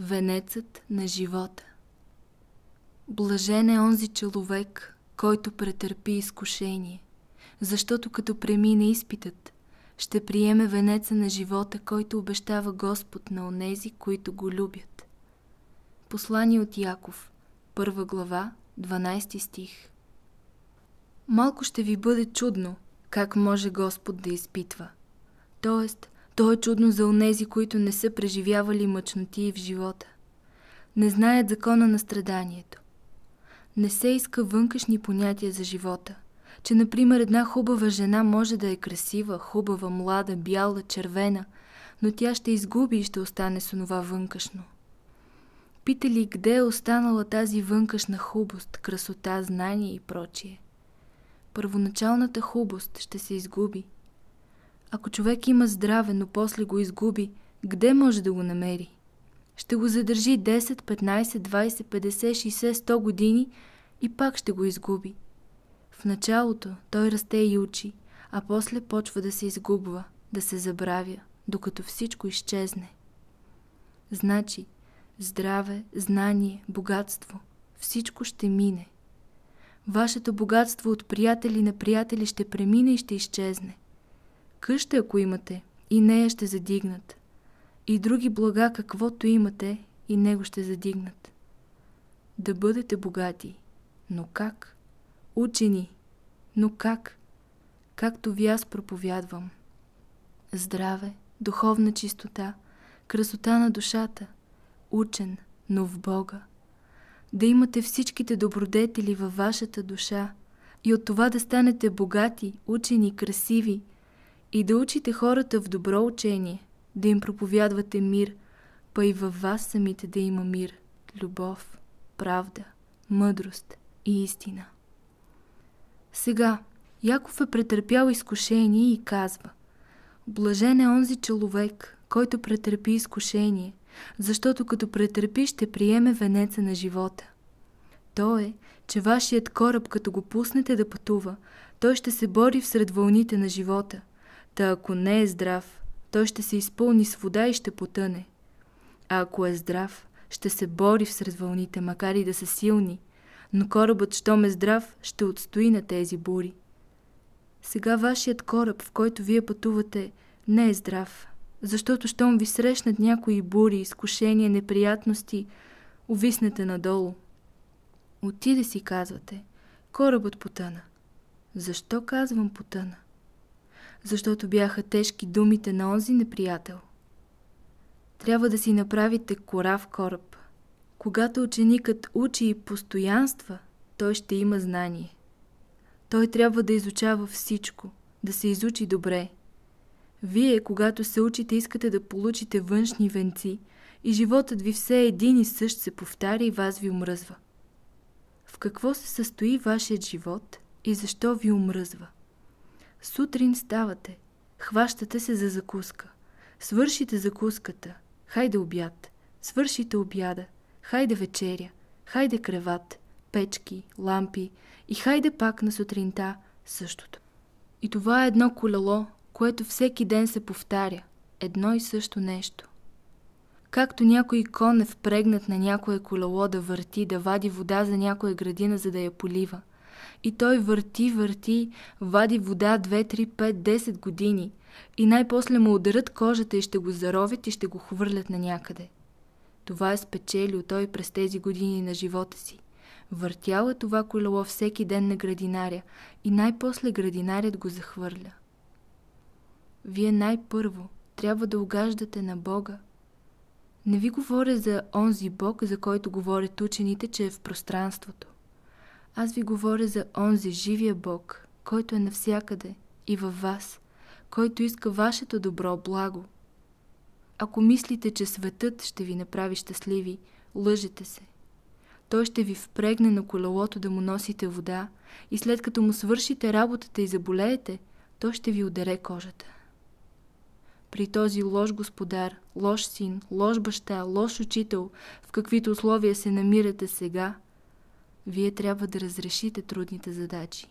Венецът на живота Блажен е онзи човек, който претърпи изкушение, защото като премине изпитът, ще приеме венеца на живота, който обещава Господ на онези, които го любят. Послание от Яков, първа глава, 12 стих Малко ще ви бъде чудно, как може Господ да изпитва. Тоест, то е чудно за онези, които не са преживявали мъчноти в живота. Не знаят закона на страданието. Не се иска вънкашни понятия за живота. Че, например, една хубава жена може да е красива, хубава, млада, бяла, червена, но тя ще изгуби и ще остане с онова вънкашно. Пита ли къде е останала тази вънкашна хубост, красота, знание и прочие? Първоначалната хубост ще се изгуби – ако човек има здраве, но после го изгуби, къде може да го намери? Ще го задържи 10, 15, 20, 50, 60, 100 години и пак ще го изгуби. В началото той расте и учи, а после почва да се изгубва, да се забравя, докато всичко изчезне. Значи, здраве, знание, богатство, всичко ще мине. Вашето богатство от приятели на приятели ще премине и ще изчезне – Къща, ако имате, и нея ще задигнат. И други блага, каквото имате, и него ще задигнат. Да бъдете богати. Но как? Учени. Но как? Както ви аз проповядвам. Здраве, духовна чистота, красота на душата, учен, но в Бога. Да имате всичките добродетели във вашата душа и от това да станете богати, учени, красиви, и да учите хората в добро учение, да им проповядвате мир, па и във вас самите да има мир, любов, правда, мъдрост и истина. Сега Яков е претърпял изкушение и казва Блажен е онзи човек, който претърпи изкушение, защото като претърпи ще приеме венеца на живота. То е, че вашият кораб, като го пуснете да пътува, той ще се бори всред вълните на живота – Та ако не е здрав, той ще се изпълни с вода и ще потъне. А ако е здрав, ще се бори всред вълните, макар и да са силни, но корабът, щом е здрав, ще отстои на тези бури. Сега вашият кораб, в който вие пътувате, не е здрав, защото щом ви срещнат някои бури, изкушения, неприятности, увиснете надолу. Отиде си, казвате, корабът потъна. Защо казвам потъна? Защото бяха тежки думите на онзи неприятел. Трябва да си направите кора в кораб. Когато ученикът учи и постоянства, той ще има знание. Той трябва да изучава всичко, да се изучи добре. Вие, когато се учите, искате да получите външни венци и животът ви все един и същ се повтаря и вас ви омръзва. В какво се състои вашият живот и защо ви омръзва? Сутрин ставате, хващате се за закуска. Свършите закуската, хайде обяд. Свършите обяда, хайде вечеря, хайде креват, печки, лампи и хайде пак на сутринта същото. И това е едно колело, което всеки ден се повтаря, едно и също нещо. Както някой кон е впрегнат на някое колело да върти, да вади вода за някоя градина, за да я полива – и той върти, върти, вади вода 2, 3, 5, 10 години и най-после му ударят кожата и ще го заровят и ще го хвърлят на някъде. Това е спечелил той през тези години на живота си. Въртял е това колело всеки ден на градинаря и най-после градинарят го захвърля. Вие най-първо трябва да угаждате на Бога. Не ви говоря за онзи Бог, за който говорят учените, че е в пространството. Аз ви говоря за онзи живия Бог, който е навсякъде и във вас, който иска вашето добро благо. Ако мислите, че светът ще ви направи щастливи, лъжете се. Той ще ви впрегне на колелото да му носите вода и след като му свършите работата и заболеете, той ще ви ударе кожата. При този лош господар, лош син, лош баща, лош учител, в каквито условия се намирате сега – вие трябва да разрешите трудните задачи.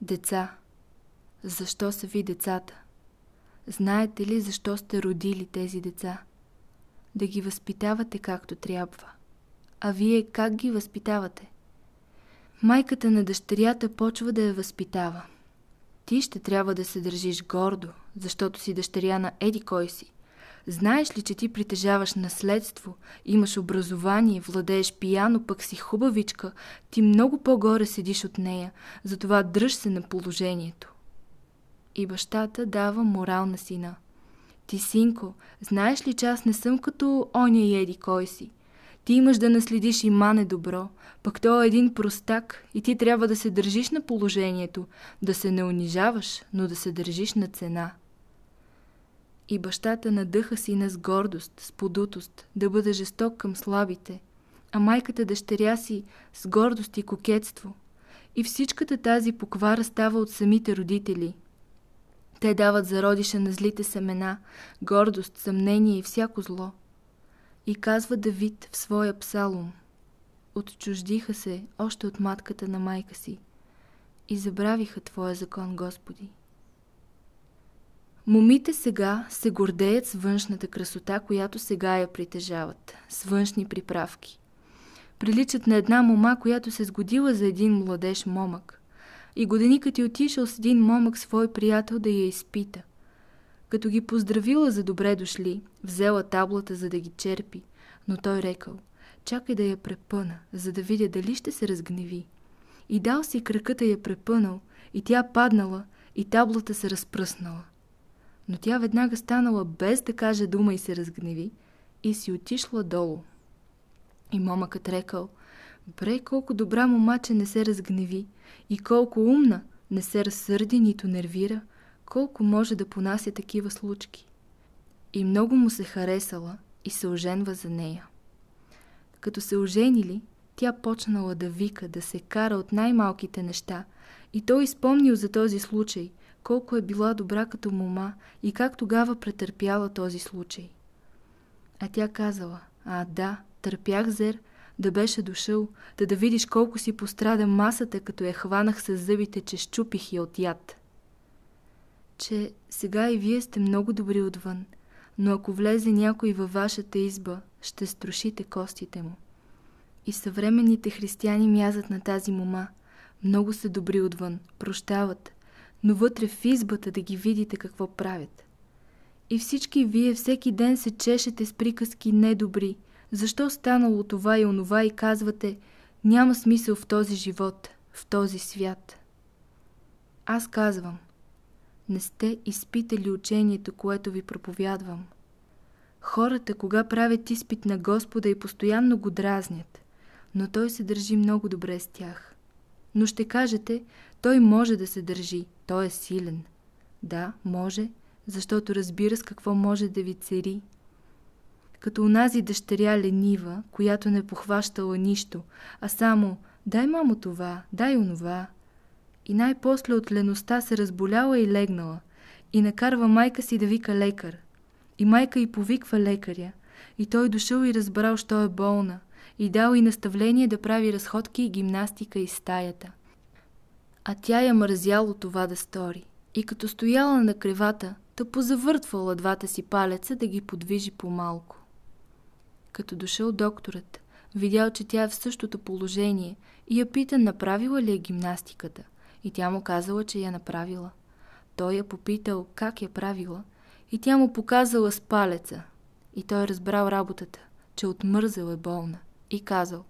Деца. Защо са ви децата? Знаете ли защо сте родили тези деца? да ги възпитавате както трябва. А вие как ги възпитавате? Майката на дъщерята почва да я възпитава. Ти ще трябва да се държиш гордо, защото си дъщеря на еди кой си. Знаеш ли, че ти притежаваш наследство, имаш образование, владееш пияно, пък си хубавичка, ти много по-горе седиш от нея, затова дръж се на положението. И бащата дава морал на сина. Ти, синко, знаеш ли, че аз не съм като оня и еди кой си? Ти имаш да наследиш и мане добро, пък то е един простак и ти трябва да се държиш на положението, да се не унижаваш, но да се държиш на цена. И бащата надъха сина с гордост, с подутост, да бъде жесток към слабите, а майката дъщеря си с гордост и кокетство. И всичката тази поквара става от самите родители. Те дават зародиша на злите семена, гордост, съмнение и всяко зло. И казва Давид в своя псалом – отчуждиха се още от матката на майка си и забравиха Твоя закон, Господи. Момите сега се гордеят с външната красота, която сега я притежават, с външни приправки. Приличат на една мома, която се сгодила за един младеж момък. И годеникът ти отишъл с един момък свой приятел да я изпита. Като ги поздравила за добре дошли, взела таблата за да ги черпи, но той рекал – Чакай да я препъна, за да видя дали ще се разгневи. И дал си краката я препънал, и тя паднала, и таблата се разпръснала. Но тя веднага станала без да каже дума и се разгневи, и си отишла долу. И момъкът рекал, бре колко добра момаче не се разгневи, и колко умна, не се разсърди, нито нервира, колко може да понася такива случки. И много му се харесала и се оженва за нея. Като се оженили, тя почнала да вика, да се кара от най-малките неща. И той изпомнил за този случай, колко е била добра като мома и как тогава претърпяла този случай. А тя казала, а да, търпях зер, да беше дошъл, да да видиш колко си пострада масата, като я хванах с зъбите, че щупих я от яд. Че сега и вие сте много добри отвън, но ако влезе някой във вашата изба, ще струшите костите му. И съвременните християни мязат на тази мома. Много са добри отвън, прощават, но вътре в избата да ги видите какво правят. И всички вие всеки ден се чешете с приказки недобри. Защо станало това и онова и казвате, няма смисъл в този живот, в този свят. Аз казвам, не сте изпитали учението, което ви проповядвам. Хората, кога правят изпит на Господа и постоянно го дразнят, но той се държи много добре с тях. Но ще кажете, той може да се държи, той е силен. Да, може, защото разбира с какво може да ви цери. Като унази дъщеря ленива, която не похващала нищо, а само «дай мамо това, дай онова». И най-после от леността се разболяла и легнала, и накарва майка си да вика лекар. И майка й повиква лекаря, и той дошъл и разбрал, що е болна – и дал и наставление да прави разходки и гимнастика из стаята. А тя я мързяло това да стори. И като стояла на кревата, та позавъртвала двата си палеца да ги подвижи по-малко. Като дошъл докторът, видял, че тя е в същото положение и я пита направила ли е гимнастиката. И тя му казала, че я направила. Той я попитал как я правила и тя му показала с палеца. И той разбрал работата, че отмързал е болна и казал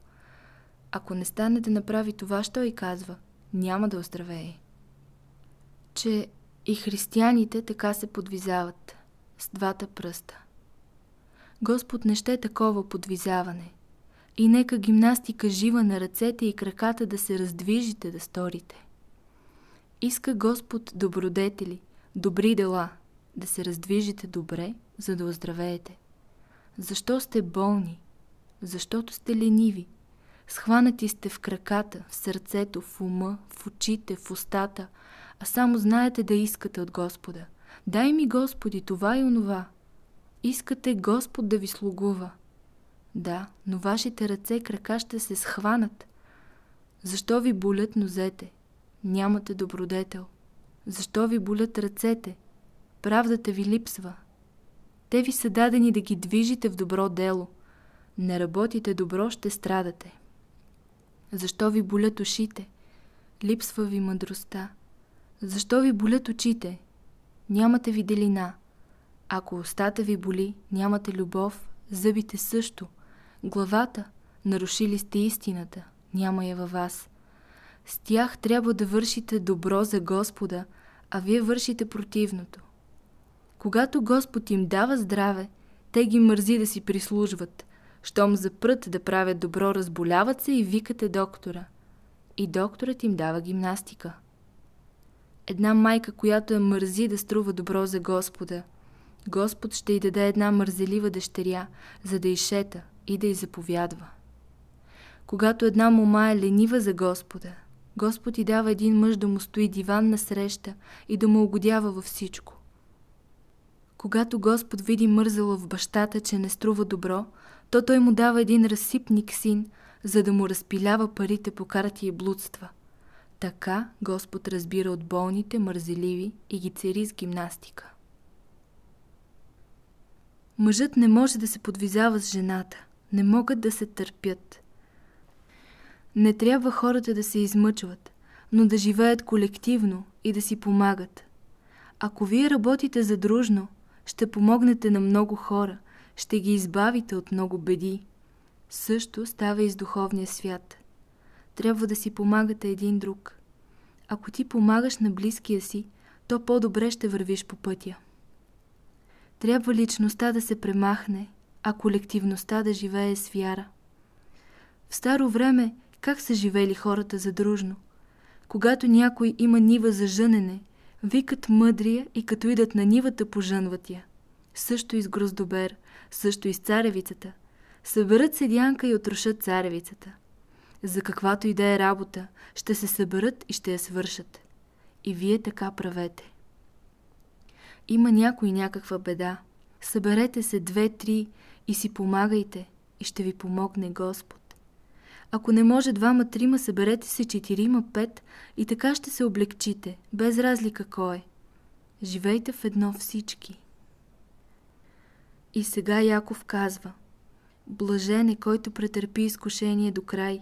Ако не стане да направи това, що и казва, няма да оздравее. Че и християните така се подвизават с двата пръста. Господ не ще такова подвизаване. И нека гимнастика жива на ръцете и краката да се раздвижите да сторите. Иска Господ добродетели, добри дела, да се раздвижите добре, за да оздравеете. Защо сте болни? защото сте лениви. Схванати сте в краката, в сърцето, в ума, в очите, в устата, а само знаете да искате от Господа. Дай ми, Господи, това и онова. Искате Господ да ви слугува. Да, но вашите ръце и крака ще се схванат. Защо ви болят нозете? Нямате добродетел. Защо ви болят ръцете? Правдата ви липсва. Те ви са дадени да ги движите в добро дело. Не работите добро, ще страдате. Защо ви болят ушите? Липсва ви мъдростта. Защо ви болят очите? Нямате виделина. Ако устата ви боли, нямате любов, зъбите също. Главата, нарушили сте истината, няма я във вас. С тях трябва да вършите добро за Господа, а вие вършите противното. Когато Господ им дава здраве, те ги мързи да си прислужват. Щом запрът да правят добро, разболяват се и викате доктора. И докторът им дава гимнастика. Една майка, която е мързи да струва добро за Господа, Господ ще й даде една мързелива дъщеря, за да изшета и да й заповядва. Когато една мома е ленива за Господа, Господ й дава един мъж да му стои диван на среща и да му угодява във всичко. Когато Господ види мързала в бащата, че не струва добро, то той му дава един разсипник син, за да му разпилява парите по карти и блудства. Така Господ разбира от болните, мързеливи и ги цери с гимнастика. Мъжът не може да се подвизава с жената, не могат да се търпят. Не трябва хората да се измъчват, но да живеят колективно и да си помагат. Ако вие работите задружно, ще помогнете на много хора, ще ги избавите от много беди. Също става и с духовния свят. Трябва да си помагате един друг. Ако ти помагаш на близкия си, то по-добре ще вървиш по пътя. Трябва личността да се премахне, а колективността да живее с вяра. В старо време как са живели хората задружно? Когато някой има нива за жънене, викат мъдрия и като идат на нивата пожънват я. Също и с гроздобер, също и с царевицата. Съберат седянка и отрошат царевицата. За каквато и да е работа, ще се съберат и ще я свършат. И вие така правете. Има някой някаква беда. Съберете се две-три и си помагайте и ще ви помогне Господ. Ако не може двама-трима, съберете се четирима-пет и така ще се облегчите, без разлика кой. Живейте в едно всички. И сега Яков казва Блажен е, който претърпи изкушение до край.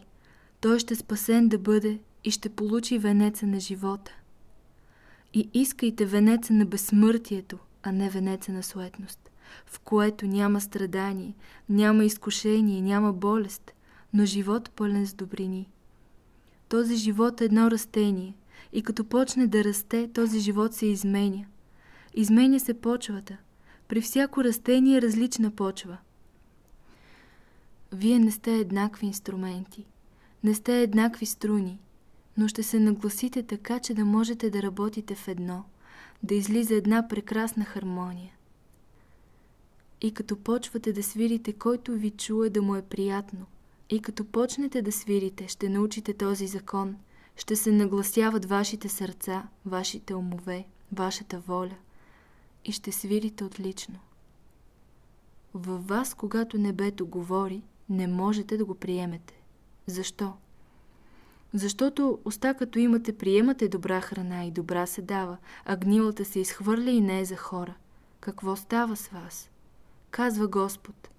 Той ще спасен да бъде и ще получи венеца на живота. И искайте венеца на безсмъртието, а не венеца на суетност, в което няма страдание, няма изкушение, няма болест, но живот пълен с добрини. Този живот е едно растение и като почне да расте, този живот се изменя. Изменя се почвата. При всяко растение е различна почва. Вие не сте еднакви инструменти, не сте еднакви струни – но ще се нагласите така, че да можете да работите в едно, да излиза една прекрасна хармония. И като почвате да свирите, който ви чуе да му е приятно, и като почнете да свирите, ще научите този закон, ще се нагласяват вашите сърца, вашите умове, вашата воля и ще свирите отлично. Във вас, когато небето говори, не можете да го приемете. Защо? Защото уста като имате, приемате добра храна и добра се дава, а гнилата се изхвърля и не е за хора. Какво става с вас? Казва Господ.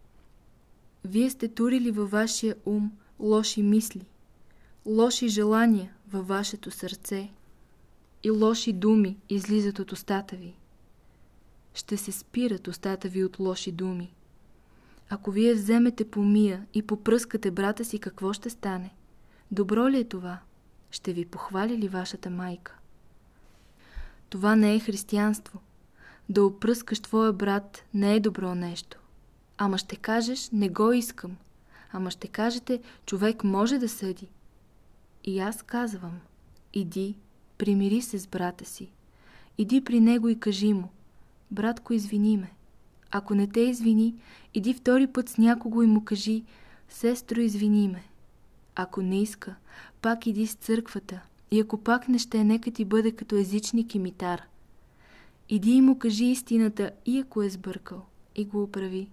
Вие сте турили във вашия ум лоши мисли, лоши желания във вашето сърце и лоши думи излизат от устата ви. Ще се спират устата ви от лоши думи. Ако вие вземете помия и попръскате брата си, какво ще стане? Добро ли е това? Ще ви похвали ли вашата майка? Това не е християнство. Да опръскаш твоя брат не е добро нещо. Ама ще кажеш, не го искам. Ама ще кажете, човек може да съди. И аз казвам, иди, примири се с брата си. Иди при него и кажи му, братко, извини ме. Ако не те извини, иди втори път с някого и му кажи, сестро, извини ме. Ако не иска, пак иди с църквата и ако пак не ще, нека ти бъде като езичник и митар. Иди и му кажи истината и ако е сбъркал, и го оправи.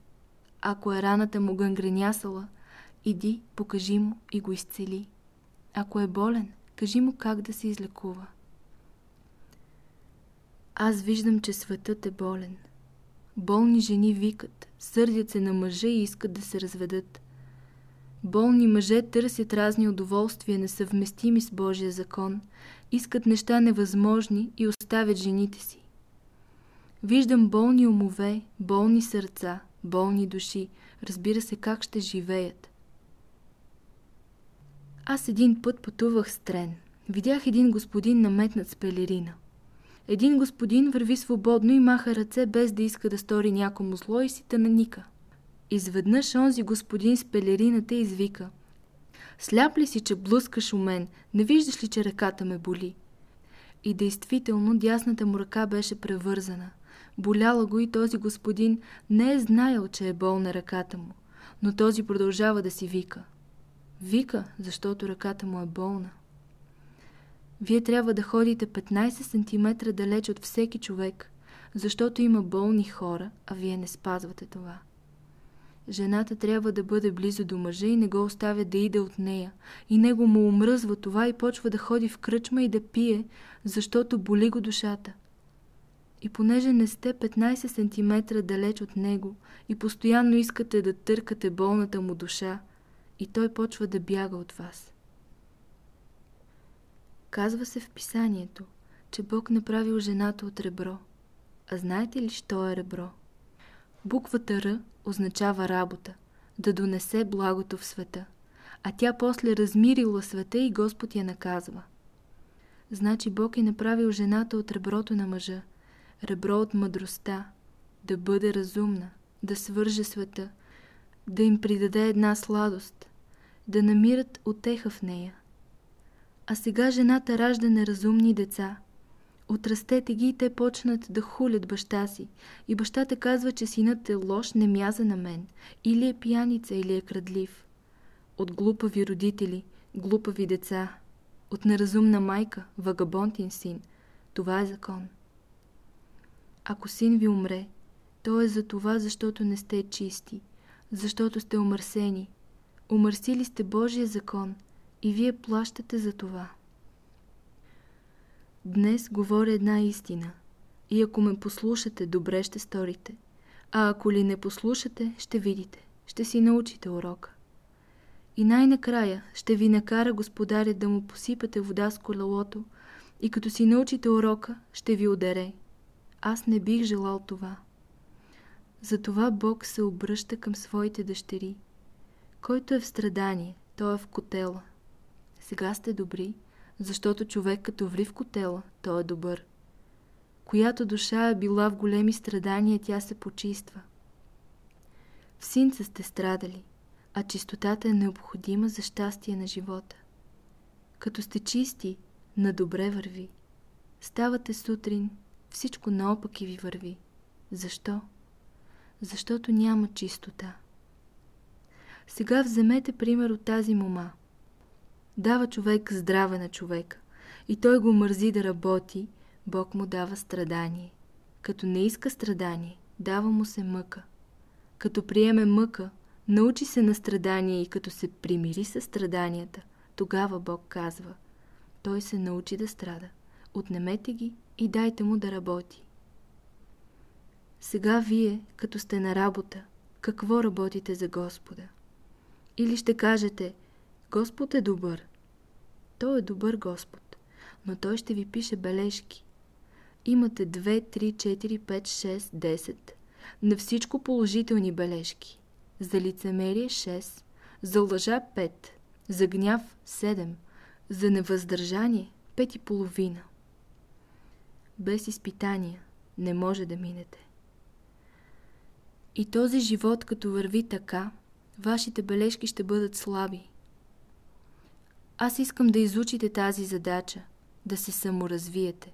Ако е раната му гангренясала, иди, покажи му и го изцели. Ако е болен, кажи му как да се излекува. Аз виждам, че светът е болен. Болни жени викат, сърдят се на мъжа и искат да се разведат. Болни мъже търсят разни удоволствия, несъвместими с Божия закон, искат неща невъзможни и оставят жените си. Виждам болни умове, болни сърца, болни души, разбира се как ще живеят. Аз един път пътувах с трен. Видях един господин наметнат с пелерина. Един господин върви свободно и маха ръце, без да иска да стори някому зло и си наника. Изведнъж онзи господин с пелерината извика. Сляп ли си, че блъскаш у мен? Не виждаш ли, че ръката ме боли? И действително дясната му ръка беше превързана. Боляла го и този господин не е знаел, че е болна ръката му, но този продължава да си вика. Вика, защото ръката му е болна. Вие трябва да ходите 15 см далеч от всеки човек, защото има болни хора, а вие не спазвате това. Жената трябва да бъде близо до мъжа и не го оставя да иде от нея. И него му омръзва това и почва да ходи в кръчма и да пие, защото боли го душата. И понеже не сте 15 см далеч от него и постоянно искате да търкате болната му душа, и той почва да бяга от вас. Казва се в писанието, че Бог направил жената от ребро. А знаете ли, що е ребро? Буквата Р означава работа, да донесе благото в света, а тя после размирила света и Господ я наказва. Значи Бог е направил жената от реброто на мъжа, ребро от мъдростта, да бъде разумна, да свърже света, да им придаде една сладост, да намират отеха в нея. А сега жената ражда неразумни деца. Отрастете ги и те почнат да хулят баща си. И бащата казва, че синът е лош, не мяза на мен. Или е пияница, или е крадлив. От глупави родители, глупави деца. От неразумна майка, вагабонтин син. Това е закон. Ако син ви умре, то е за това, защото не сте чисти, защото сте омърсени. Омърсили сте Божия закон – и вие плащате за това. Днес говоря една истина и ако ме послушате, добре ще сторите, а ако ли не послушате, ще видите, ще си научите урока. И най-накрая ще ви накара господаря да му посипате вода с колелото и като си научите урока, ще ви ударе. Аз не бих желал това. Затова Бог се обръща към своите дъщери. Който е в страдание, той е в котела – сега сте добри, защото човек като ври в котела, той е добър. Която душа е била в големи страдания, тя се почиства. В синца сте страдали, а чистотата е необходима за щастие на живота. Като сте чисти, на добре върви. Ставате сутрин, всичко наопаки ви върви. Защо? Защото няма чистота. Сега вземете пример от тази мома – дава човек здраве на човека и той го мързи да работи, Бог му дава страдание. Като не иска страдание, дава му се мъка. Като приеме мъка, научи се на страдание и като се примири с страданията, тогава Бог казва, той се научи да страда. Отнемете ги и дайте му да работи. Сега вие, като сте на работа, какво работите за Господа? Или ще кажете, Господ е добър, той е добър Господ, но Той ще ви пише бележки. Имате 2, 3, 4, 5, 6, 10. На всичко положителни бележки. За лицемерие 6, за лъжа 5, за гняв 7, за невъздържание 5 и половина. Без изпитания не може да минете. И този живот, като върви така, вашите бележки ще бъдат слаби, аз искам да изучите тази задача, да се саморазвиете.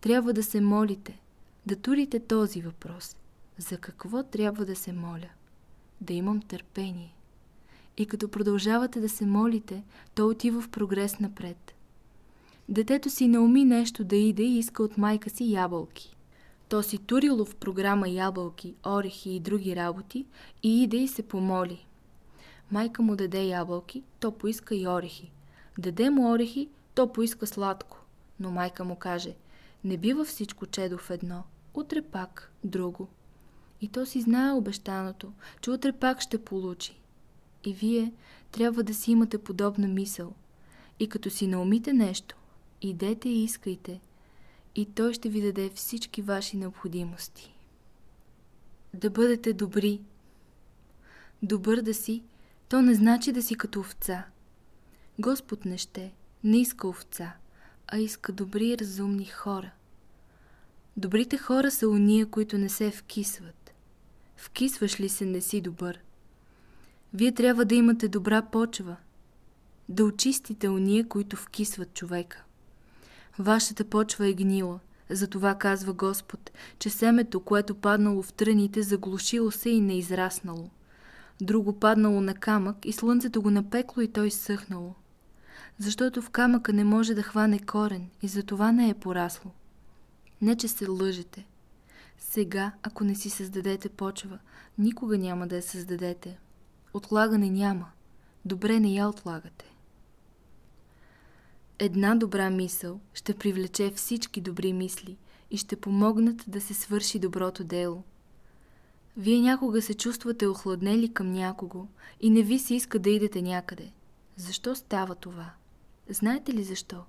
Трябва да се молите, да турите този въпрос. За какво трябва да се моля? Да имам търпение. И като продължавате да се молите, то отива в прогрес напред. Детето си не уми нещо да иде и иска от майка си ябълки. То си турило в програма ябълки, орехи и други работи и иде и се помоли. Майка му даде ябълки, то поиска и орехи. Даде му орехи, то поиска сладко. Но майка му каже, не бива всичко чедо в едно, утре пак друго. И то си знае обещаното, че утре пак ще получи. И вие трябва да си имате подобна мисъл. И като си наумите нещо, идете и искайте, и той ще ви даде всички ваши необходимости. Да бъдете добри. Добър да си, то не значи да си като овца. Господ не ще, не иска овца, а иска добри и разумни хора. Добрите хора са уния, които не се вкисват. Вкисваш ли се, не си добър. Вие трябва да имате добра почва, да очистите уния, които вкисват човека. Вашата почва е гнила, затова казва Господ, че семето, което паднало в тръните, заглушило се и не израснало. Друго паднало на камък и слънцето го напекло и той съхнало. Защото в камъка не може да хване корен и затова не е порасло. Не, че се лъжете. Сега, ако не си създадете почва, никога няма да я създадете. Отлагане няма. Добре не я отлагате. Една добра мисъл ще привлече всички добри мисли и ще помогнат да се свърши доброто дело. Вие някога се чувствате охладнели към някого и не ви се иска да идете някъде. Защо става това? Знаете ли защо?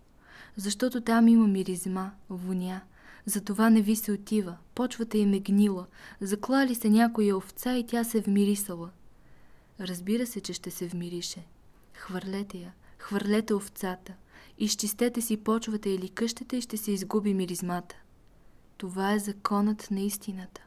Защото там има миризма, воня. Затова не ви се отива. Почвата им е гнила. Заклали се някоя овца и тя се вмирисала. Разбира се, че ще се вмирише. Хвърлете я. Хвърлете овцата. Изчистете си почвата или къщата и ще се изгуби миризмата. Това е законът на истината.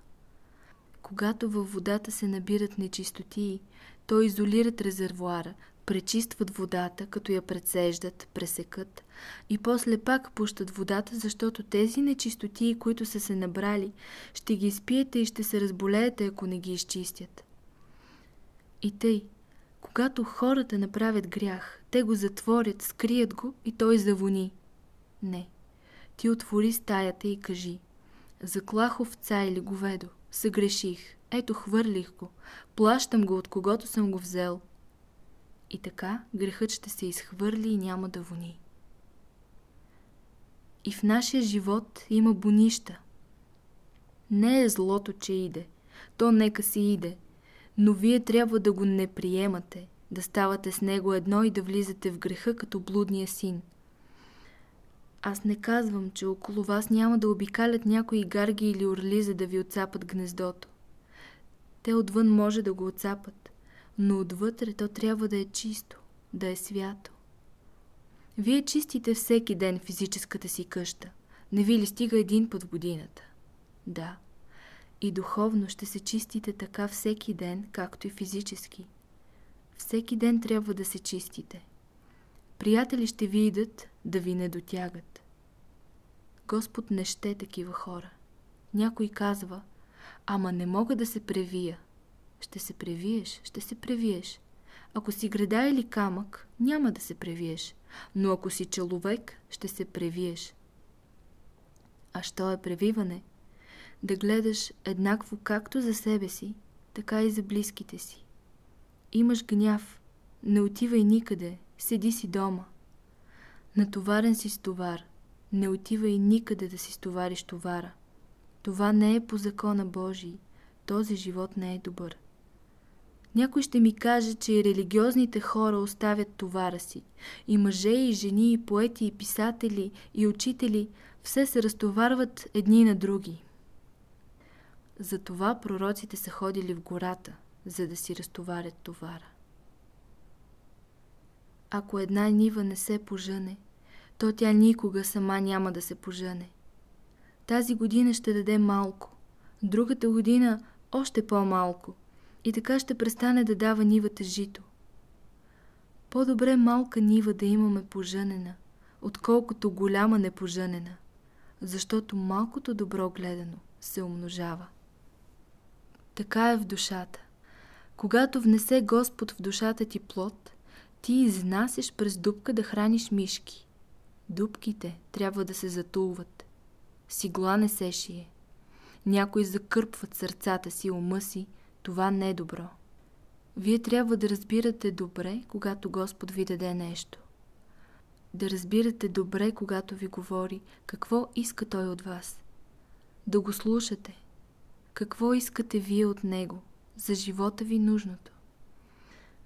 Когато във водата се набират нечистотии, то изолират резервуара, пречистват водата, като я прецеждат, пресекат и после пак пущат водата, защото тези нечистотии, които са се набрали, ще ги изпиете и ще се разболеете, ако не ги изчистят. И тъй, когато хората направят грях, те го затворят, скрият го и той завони. Не. Ти отвори стаята и кажи. Заклах овца или говедо. Съгреших. Ето хвърлих го. Плащам го от когото съм го взел. И така грехът ще се изхвърли и няма да вони. И в нашия живот има бунища. Не е злото, че иде. То нека си иде. Но вие трябва да го не приемате, да ставате с него едно и да влизате в греха като блудния син. Аз не казвам, че около вас няма да обикалят някои гарги или орли, за да ви отцапат гнездото. Те отвън може да го отцапат, но отвътре то трябва да е чисто, да е свято. Вие чистите всеки ден физическата си къща. Не ви ли стига един път годината? Да. И духовно ще се чистите така всеки ден, както и физически. Всеки ден трябва да се чистите. Приятели ще ви идат да ви не дотягат. Господ не ще такива хора. Някой казва, ама не мога да се превия. Ще се превиеш, ще се превиеш. Ако си града или камък, няма да се превиеш, но ако си човек, ще се превиеш. А що е превиване? Да гледаш еднакво както за себе си, така и за близките си. Имаш гняв, не отивай никъде, седи си дома. Натоварен си с товар, не отивай никъде да си стовариш товара. Това не е по закона Божий, този живот не е добър. Някой ще ми каже, че и религиозните хора оставят товара си. И мъже, и жени, и поети, и писатели, и учители, все се разтоварват едни на други. Затова пророците са ходили в гората, за да си разтоварят товара. Ако една нива не се пожъне, то тя никога сама няма да се пожъне. Тази година ще даде малко, другата година още по-малко и така ще престане да дава нивата жито. По-добре малка нива да имаме пожънена, отколкото голяма непожънена, защото малкото добро гледано се умножава. Така е в душата. Когато внесе Господ в душата ти плод, ти изнасяш през дупка да храниш мишки. Дупките трябва да се затулват. Сигла не се шие. Някои закърпват сърцата си, ума си. Това не е добро. Вие трябва да разбирате добре, когато Господ ви даде нещо. Да разбирате добре, когато ви говори какво иска Той от вас. Да го слушате – какво искате вие от него, за живота ви нужното.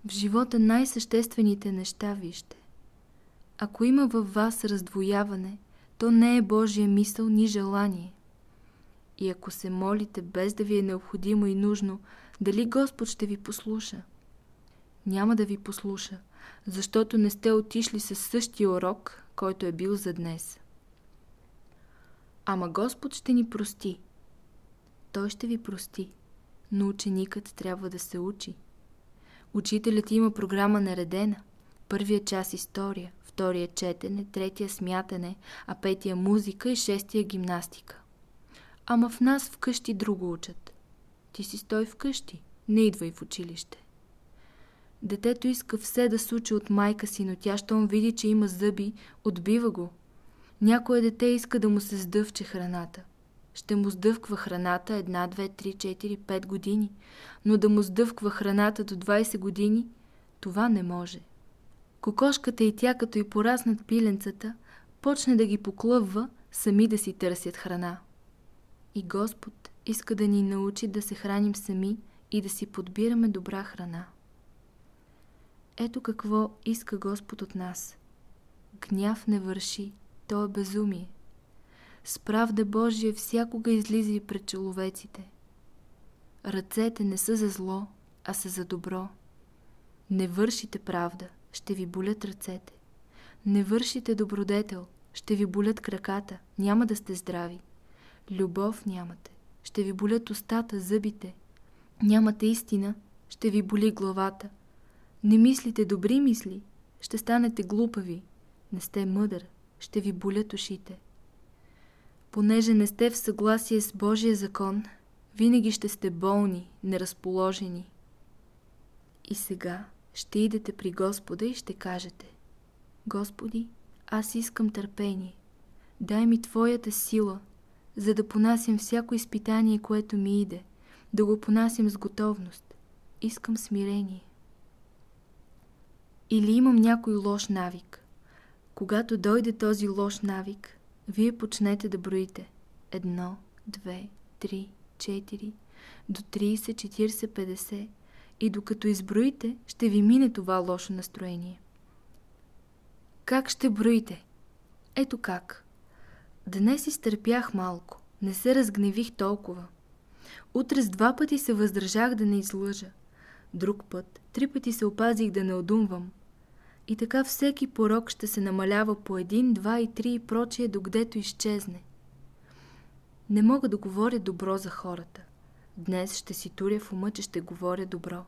В живота най-съществените неща вижте. Ако има във вас раздвояване, то не е Божия мисъл ни желание. И ако се молите без да ви е необходимо и нужно, дали Господ ще ви послуша? Няма да ви послуша, защото не сте отишли със същия урок, който е бил за днес. Ама Господ ще ни прости. Той ще ви прости, но ученикът трябва да се учи. Учителят има програма наредена. Първия час история, втория четене, третия смятане, а петия музика и шестия гимнастика. Ама в нас вкъщи друго учат. Ти си стой вкъщи, не идвай в училище. Детето иска все да се учи от майка си, но тя, щом види, че има зъби, отбива го. Някое дете иска да му се сдъвче храната. Ще му сдъвква храната една, две, три, четири, пет години, но да му сдъвква храната до 20 години, това не може. Кокошката и тя, като и пораснат пиленцата, почне да ги поклъвва, сами да си търсят храна. И Господ иска да ни научи да се храним сами и да си подбираме добра храна. Ето какво иска Господ от нас. Гняв не върши, то е безумие. С правда Божия всякога излиза и пред човеците. Ръцете не са за зло, а са за добро. Не вършите правда, ще ви болят ръцете. Не вършите добродетел, ще ви болят краката, няма да сте здрави. Любов нямате, ще ви болят устата, зъбите. Нямате истина, ще ви боли главата – не мислите добри мисли, ще станете глупави. Не сте мъдър, ще ви болят ушите. Понеже не сте в съгласие с Божия закон, винаги ще сте болни, неразположени. И сега ще идете при Господа и ще кажете Господи, аз искам търпение. Дай ми Твоята сила, за да понасям всяко изпитание, което ми иде, да го понасям с готовност. Искам смирение. Или имам някой лош навик. Когато дойде този лош навик, вие почнете да броите. Едно, две, три, четири, до 30, 40, 50 и докато изброите, ще ви мине това лошо настроение. Как ще броите? Ето как. Днес изтърпях малко, не се разгневих толкова. Утре с два пъти се въздържах да не излъжа. Друг път, три пъти се опазих да не одумвам. И така всеки порок ще се намалява по един, два и три и прочие, докъдето изчезне. Не мога да говоря добро за хората. Днес ще си туря в ума, че ще говоря добро.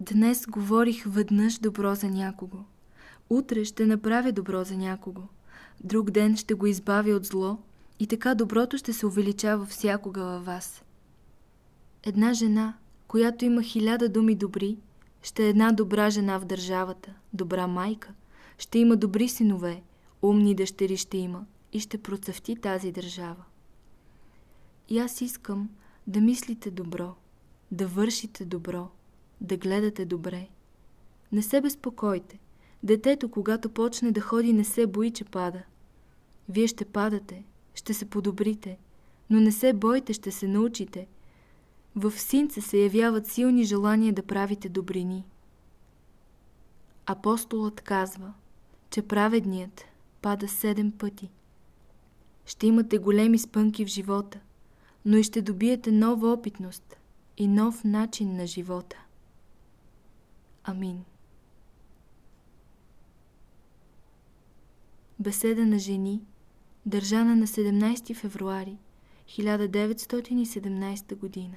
Днес говорих веднъж добро за някого. Утре ще направя добро за някого. Друг ден ще го избавя от зло и така доброто ще се увеличава всякога във вас. Една жена, която има хиляда думи добри, ще е една добра жена в държавата, добра майка, ще има добри синове, умни дъщери ще има и ще процъфти тази държава. И аз искам да мислите добро, да вършите добро, да гледате добре. Не се безпокойте. Детето, когато почне да ходи, не се бои, че пада. Вие ще падате, ще се подобрите, но не се бойте, ще се научите – в синце се явяват силни желания да правите добрини. Апостолът казва, че праведният пада седем пъти. Ще имате големи спънки в живота, но и ще добиете нова опитност и нов начин на живота. Амин. Беседа на жени, държана на 17 февруари 1917 година.